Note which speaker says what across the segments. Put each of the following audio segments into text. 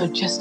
Speaker 1: I'm just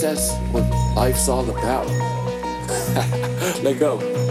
Speaker 2: That's what life's all about. Let go.